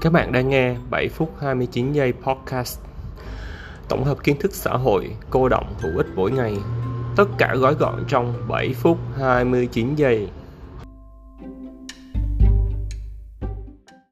Các bạn đang nghe 7 phút 29 giây podcast. Tổng hợp kiến thức xã hội, cô động hữu ích mỗi ngày. Tất cả gói gọn trong 7 phút 29 giây.